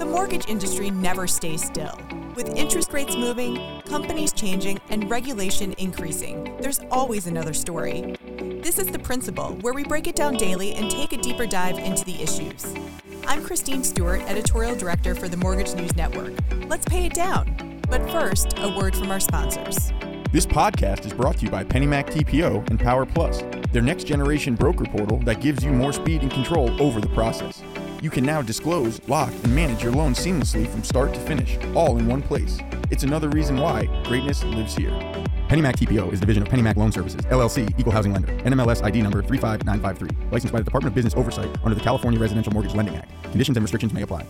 The mortgage industry never stays still. With interest rates moving, companies changing, and regulation increasing, there's always another story. This is The Principal, where we break it down daily and take a deeper dive into the issues. I'm Christine Stewart, Editorial Director for the Mortgage News Network. Let's pay it down. But first, a word from our sponsors. This podcast is brought to you by PennyMac TPO and Power Plus, their next generation broker portal that gives you more speed and control over the process. You can now disclose, lock, and manage your loan seamlessly from start to finish, all in one place. It's another reason why greatness lives here. PennyMac TPO is a division of PennyMac Loan Services, LLC, Equal Housing Lender, NMLS ID number 35953, licensed by the Department of Business Oversight under the California Residential Mortgage Lending Act. Conditions and restrictions may apply.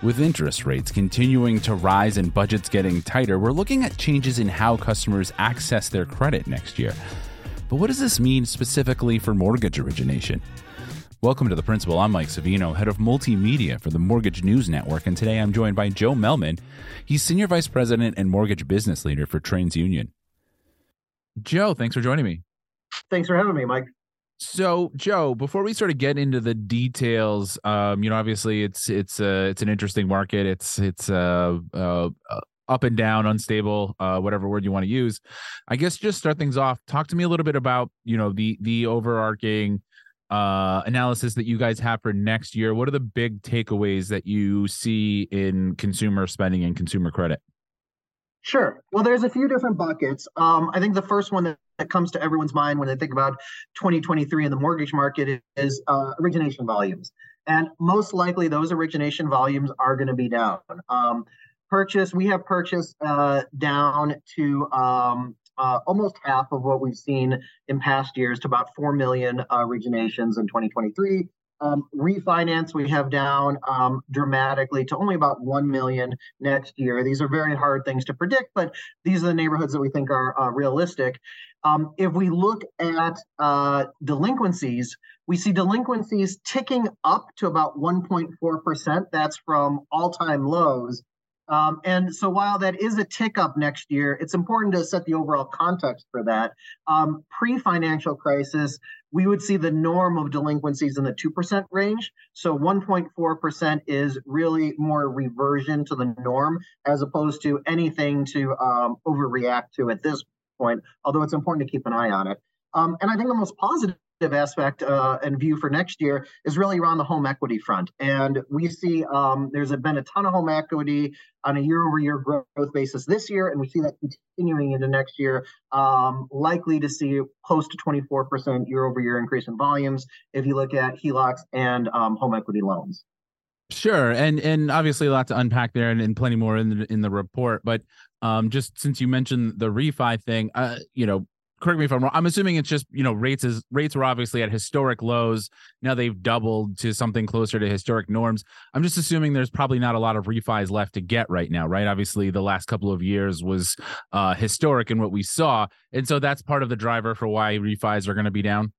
With interest rates continuing to rise and budgets getting tighter, we're looking at changes in how customers access their credit next year. But what does this mean specifically for mortgage origination? Welcome to The Principal. I'm Mike Savino, head of multimedia for the Mortgage News Network, and today I'm joined by Joe Mellman. He's Senior Vice President and Mortgage Business Leader for TransUnion. Joe, thanks for joining me. Thanks for having me, Mike. So, Joe, before we sort of get into the details, um, you know, obviously it's it's uh, it's an interesting market. It's it's uh, uh, uh up and down, unstable, uh, whatever word you want to use. I guess just start things off. Talk to me a little bit about you know the the overarching uh, analysis that you guys have for next year. What are the big takeaways that you see in consumer spending and consumer credit? Sure. Well, there's a few different buckets. Um, I think the first one that, that, comes to everyone's mind when they think about 2023 in the mortgage market is uh, origination volumes. And most likely, those origination volumes are going to be down. Um, purchase, we have purchase uh, down to um, uh, almost half of what we've seen in past years to about 4 million originations in 2023 um, refinance we have down um, dramatically to only about 1 million next year. These are very hard things to predict, but these are the neighborhoods that we think are uh, realistic. Um, if we look at uh, delinquencies, we see delinquencies ticking up to about 1.4%. That's from all time lows. Um, and so while that is a tick up next year, it's important to set the overall context for that. Um, Pre financial crisis, we would see the norm of delinquencies in the 2% range. So 1.4% is really more reversion to the norm as opposed to anything to um, overreact to at this point, although it's important to keep an eye on it. Um, and I think the most positive aspect uh, and view for next year is really around the home equity front. And we see um, there's been a ton of home equity on a year over year growth basis this year, and we see that continuing into next year, um, likely to see close to 24% year over year increase in volumes if you look at HELOCs and um, home equity loans. Sure, and and obviously a lot to unpack there, and, and plenty more in the in the report. But um, just since you mentioned the refi thing, uh, you know, correct me if I'm wrong. I'm assuming it's just you know rates is rates were obviously at historic lows. Now they've doubled to something closer to historic norms. I'm just assuming there's probably not a lot of refis left to get right now, right? Obviously, the last couple of years was uh, historic in what we saw, and so that's part of the driver for why refis are going to be down.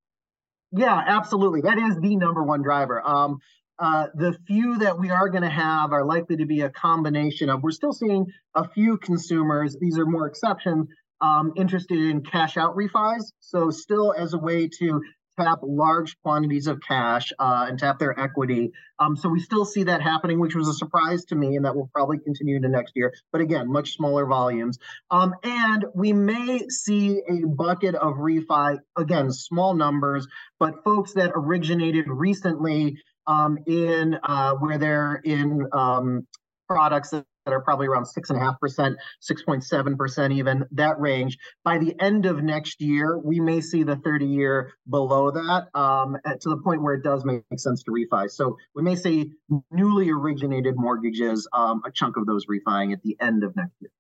Yeah, absolutely. That is the number one driver. Um, uh, the few that we are going to have are likely to be a combination of we're still seeing a few consumers these are more exceptions um, interested in cash out refis. So, still as a way to tap large quantities of cash uh, and tap their equity. Um, so, we still see that happening, which was a surprise to me, and that will probably continue into next year. But again, much smaller volumes. Um, and we may see a bucket of refi, again, small numbers, but folks that originated recently. Um, in uh, where they're in um, products that are probably around 6.5%, 6.7%, even that range. By the end of next year, we may see the 30 year below that um, to the point where it does make sense to refi. So we may see newly originated mortgages, um, a chunk of those refining at the end of next year.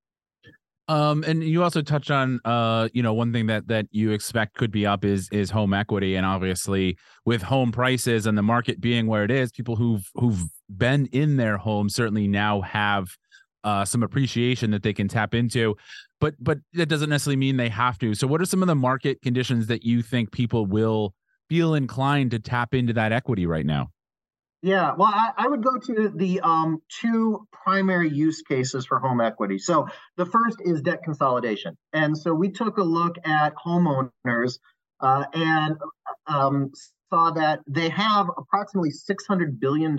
Um, and you also touched on, uh, you know, one thing that that you expect could be up is is home equity, and obviously with home prices and the market being where it is, people who've who've been in their home certainly now have uh, some appreciation that they can tap into but but that doesn't necessarily mean they have to so what are some of the market conditions that you think people will feel inclined to tap into that equity right now yeah, well, I, I, would go to the um, two primary use cases for home equity. So the first is debt consolidation. And so we took a look at homeowners uh, and um, saw that they have approximately $600 billion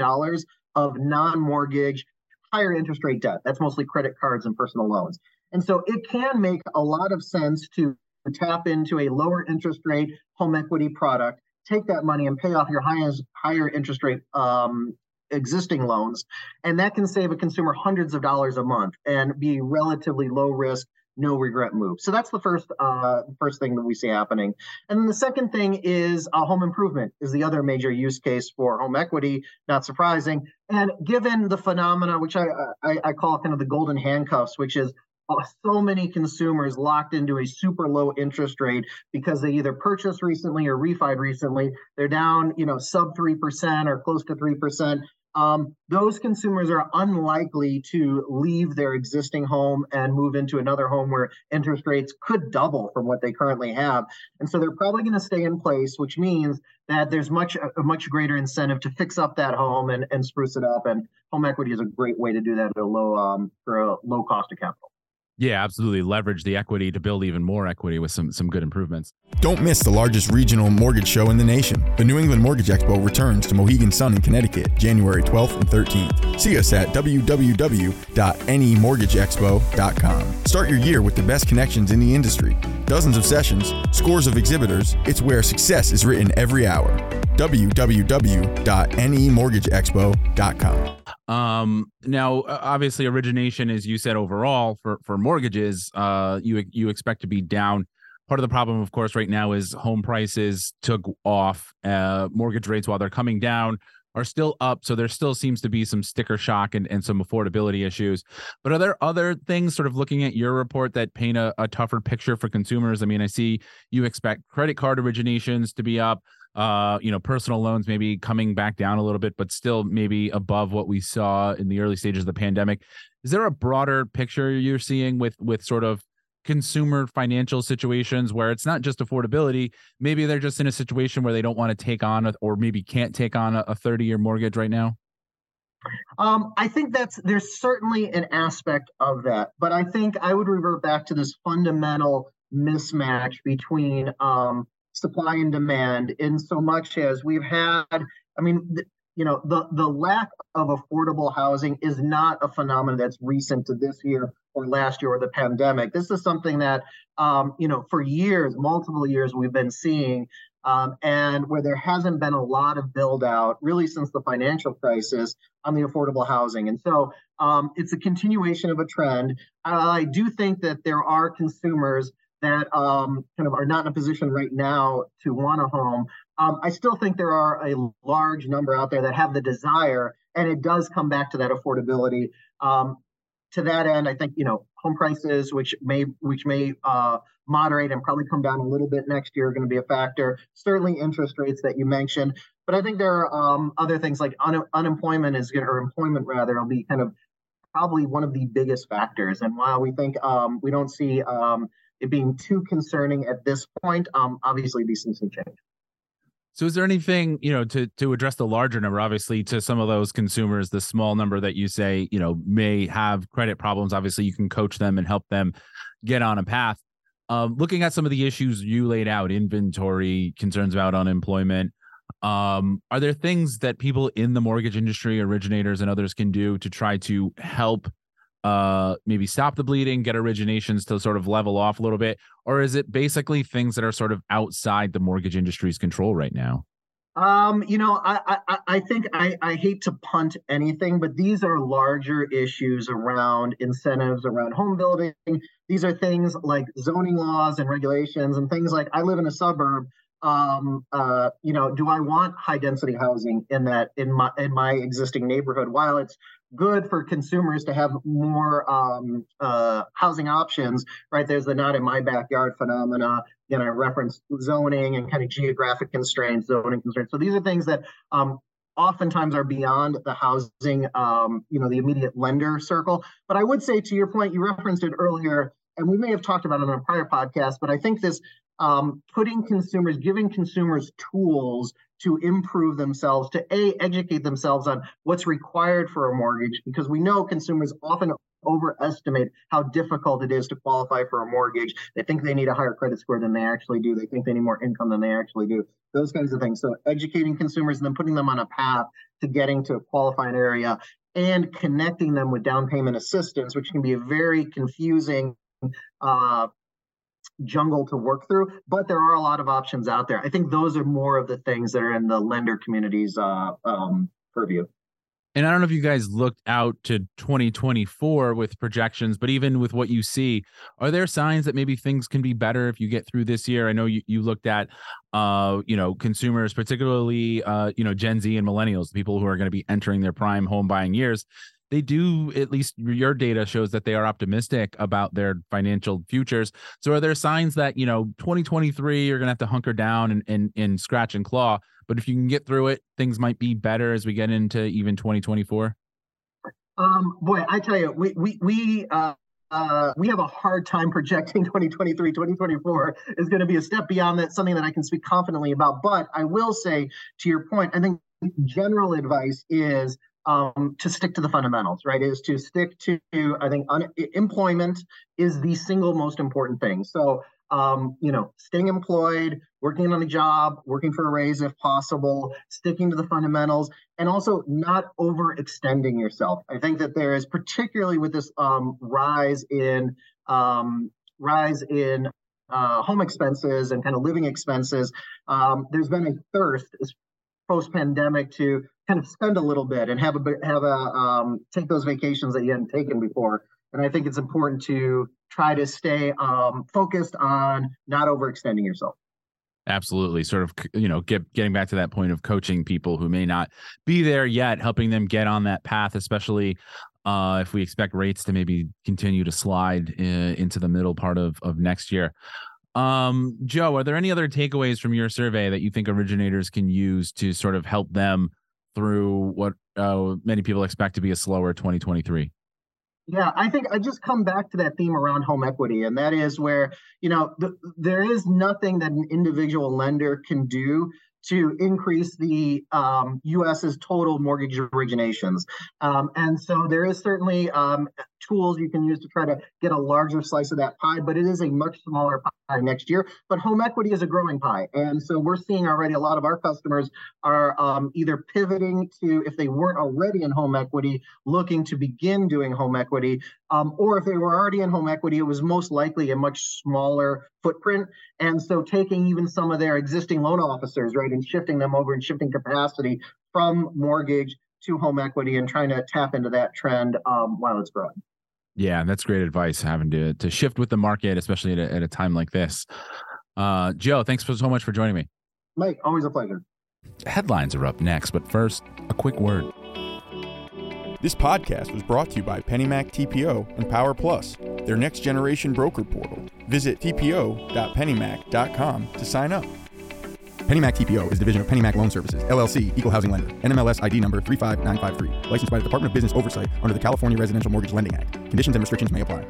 of non mortgage higher interest rate debt. That's mostly credit cards and personal loans. And so it can make a lot of sense to tap into a lower interest rate home equity product, take that money and pay off your highest, higher interest rate um, existing loans. And that can save a consumer hundreds of dollars a month and be relatively low risk no regret move. So that's the first uh, first thing that we see happening. And then the second thing is uh, home improvement is the other major use case for home equity. Not surprising. And given the phenomena, which I I, I call kind of the golden handcuffs, which is uh, so many consumers locked into a super low interest rate because they either purchased recently or refied recently. They're down, you know, sub 3% or close to 3% um, those consumers are unlikely to leave their existing home and move into another home where interest rates could double from what they currently have. And so they're probably going to stay in place, which means that there's much a much greater incentive to fix up that home and, and spruce it up. And home equity is a great way to do that at a low um, for a low cost of capital. Yeah, absolutely. Leverage the equity to build even more equity with some some good improvements. Don't miss the largest regional mortgage show in the nation. The New England Mortgage Expo returns to Mohegan Sun in Connecticut, January 12th and 13th. See us at www.nemortgageexpo.com. Start your year with the best connections in the industry. Dozens of sessions, scores of exhibitors. It's where success is written every hour. www.nemortgageexpo.com. Um, now, obviously, origination, as you said, overall for for mortgages, uh, you you expect to be down. Part of the problem, of course, right now is home prices took off. Uh, mortgage rates, while they're coming down, are still up. So there still seems to be some sticker shock and, and some affordability issues. But are there other things, sort of looking at your report, that paint a, a tougher picture for consumers? I mean, I see you expect credit card originations to be up uh you know personal loans maybe coming back down a little bit but still maybe above what we saw in the early stages of the pandemic. Is there a broader picture you're seeing with with sort of consumer financial situations where it's not just affordability maybe they're just in a situation where they don't want to take on a, or maybe can't take on a 30 year mortgage right now? Um, I think that's there's certainly an aspect of that, but I think I would revert back to this fundamental mismatch between um, supply and demand in so much as we've had i mean you know the the lack of affordable housing is not a phenomenon that's recent to this year or last year or the pandemic. This is something that um, you know for years multiple years we've been seeing um, and where there hasn't been a lot of build out really since the financial crisis on the affordable housing. And so um, it's a continuation of a trend. I do think that there are consumers that um, kind of are not in a position right now to want a home. Um, I still think there are a large number out there that have the desire, and it does come back to that affordability. Um, to that end, I think you know home prices, which may which may uh, moderate and probably come down a little bit next year, are going to be a factor. Certainly, interest rates that you mentioned, but I think there are um, other things like un- unemployment is or employment rather will be kind of probably one of the biggest factors. And while we think um, we don't see um, it being too concerning at this point. Um, obviously, these things can change. So, is there anything you know to to address the larger number? Obviously, to some of those consumers, the small number that you say you know may have credit problems. Obviously, you can coach them and help them get on a path. Um, looking at some of the issues you laid out, inventory, concerns about unemployment. Um, are there things that people in the mortgage industry, originators, and others can do to try to help uh maybe stop the bleeding get originations to sort of level off a little bit or is it basically things that are sort of outside the mortgage industry's control right now? Um you know i i, I think I, I hate to punt anything but these are larger issues around incentives around home building. These are things like zoning laws and regulations and things like i live in a suburb um uh you know do i want high density housing in that in my in my existing neighborhood? While it's good for consumers to have more um, uh, housing options, right? There's the not in my backyard phenomena. Again, I referenced zoning and kind of geographic constraints, zoning constraints. So these are things that um, oftentimes are beyond the housing, um, you know, the immediate lender circle. But I would say to your point, you referenced it earlier, and we may have talked about it on a prior podcast, but I think this um, putting consumers, giving consumers tools to improve themselves, to a educate themselves on what's required for a mortgage, because we know consumers often overestimate how difficult it is to qualify for a mortgage. They think they need a higher credit score than they actually do. They think they need more income than they actually do. Those kinds of things. So educating consumers and then putting them on a path to getting to a qualifying area and connecting them with down payment assistance, which can be a very confusing uh, jungle to work through, but there are a lot of options out there. I think those are more of the things that are in the lender community's uh, um, purview. And I don't know if you guys looked out to 2024 with projections, but even with what you see, are there signs that maybe things can be better if you get through this year? I know you, you looked at, uh, you know, consumers, particularly, uh, you know, Gen Z and millennials, people who are going to be entering their prime home buying years they do at least your data shows that they are optimistic about their financial futures. So are there signs that you know 2023 you're gonna have to hunker down and, and, and scratch and claw but if you can get through it things might be better as we get into even 2024 um boy i tell you we we, we uh uh, we have a hard time projecting 2023 2024 is going to be a step beyond that something that i can speak confidently about. But i will say to your point i think general advice is um, to stick to the fundamentals, right? Is to stick to, I think, un- employment is the single most important thing. So, um, you know, staying employed, working on a job, working for a raise if possible, sticking to the fundamentals, and also not overextending yourself. I think that there is, particularly with this um, rise in um, rise in uh, home expenses and kind of living expenses, um, there's been a thirst post pandemic to kind of spend a little bit and have a have a um, take those vacations that you hadn't taken before. And I think it's important to try to stay um, focused on not overextending yourself. Absolutely. Sort of, you know, get getting back to that point of coaching people who may not be there yet, helping them get on that path, especially uh, if we expect rates to maybe continue to slide in, uh, into the middle part of, of next year. Um, Joe, are there any other takeaways from your survey that you think originators can use to sort of help them through what uh, many people expect to be a slower 2023? Yeah, I think I just come back to that theme around home equity, and that is where you know the, there is nothing that an individual lender can do to increase the um, U.S.'s total mortgage originations. Um, and so there is certainly um, tools you can use to try to get a larger slice of that pie, but it is a much smaller pie next year. But home equity is a growing pie. And so we're seeing already a lot of our customers are um, either pivoting to, if they weren't already in home equity, looking to begin doing home equity, um, or if they were already in home equity, it was most likely a much smaller footprint. And so taking even some of their existing loan officers, right, and shifting them over and shifting capacity from mortgage to home equity and trying to tap into that trend um, while it's growing. Yeah, that's great advice. Having to to shift with the market, especially at a, at a time like this. Uh, Joe, thanks so much for joining me. Mike, always a pleasure. Headlines are up next, but first, a quick word. This podcast was brought to you by PennyMac TPO and Power Plus, their next generation broker portal. Visit tpo.pennymac.com to sign up. PennyMac TPO is a division of PennyMac Loan Services, LLC, Equal Housing Lender, NMLS ID number 35953, licensed by the Department of Business Oversight under the California Residential Mortgage Lending Act. Conditions and restrictions may apply.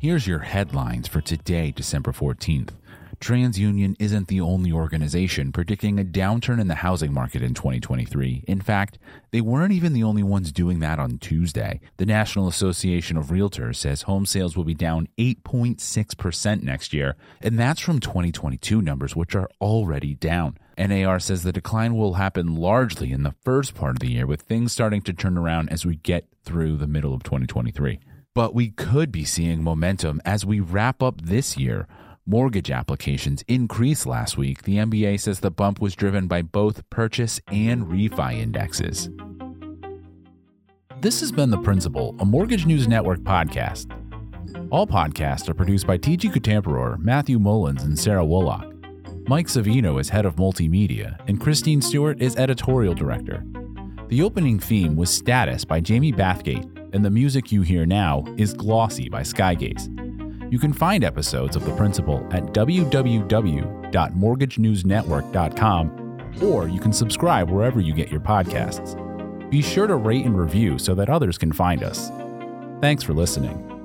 Here's your headlines for today, December 14th. TransUnion isn't the only organization predicting a downturn in the housing market in 2023. In fact, they weren't even the only ones doing that on Tuesday. The National Association of Realtors says home sales will be down 8.6% next year, and that's from 2022 numbers, which are already down. NAR says the decline will happen largely in the first part of the year, with things starting to turn around as we get through the middle of 2023. But we could be seeing momentum as we wrap up this year Mortgage applications increased last week. The MBA says the bump was driven by both purchase and refi indexes. This has been The Principal, a Mortgage News Network podcast. All podcasts are produced by TG Kutamperor, Matthew Mullins, and Sarah Wolak. Mike Savino is head of multimedia, and Christine Stewart is editorial director. The opening theme was Status by Jamie Bathgate, and the music you hear now is Glossy by Skygaze. You can find episodes of The Principal at www.mortgagenewsnetwork.com or you can subscribe wherever you get your podcasts. Be sure to rate and review so that others can find us. Thanks for listening.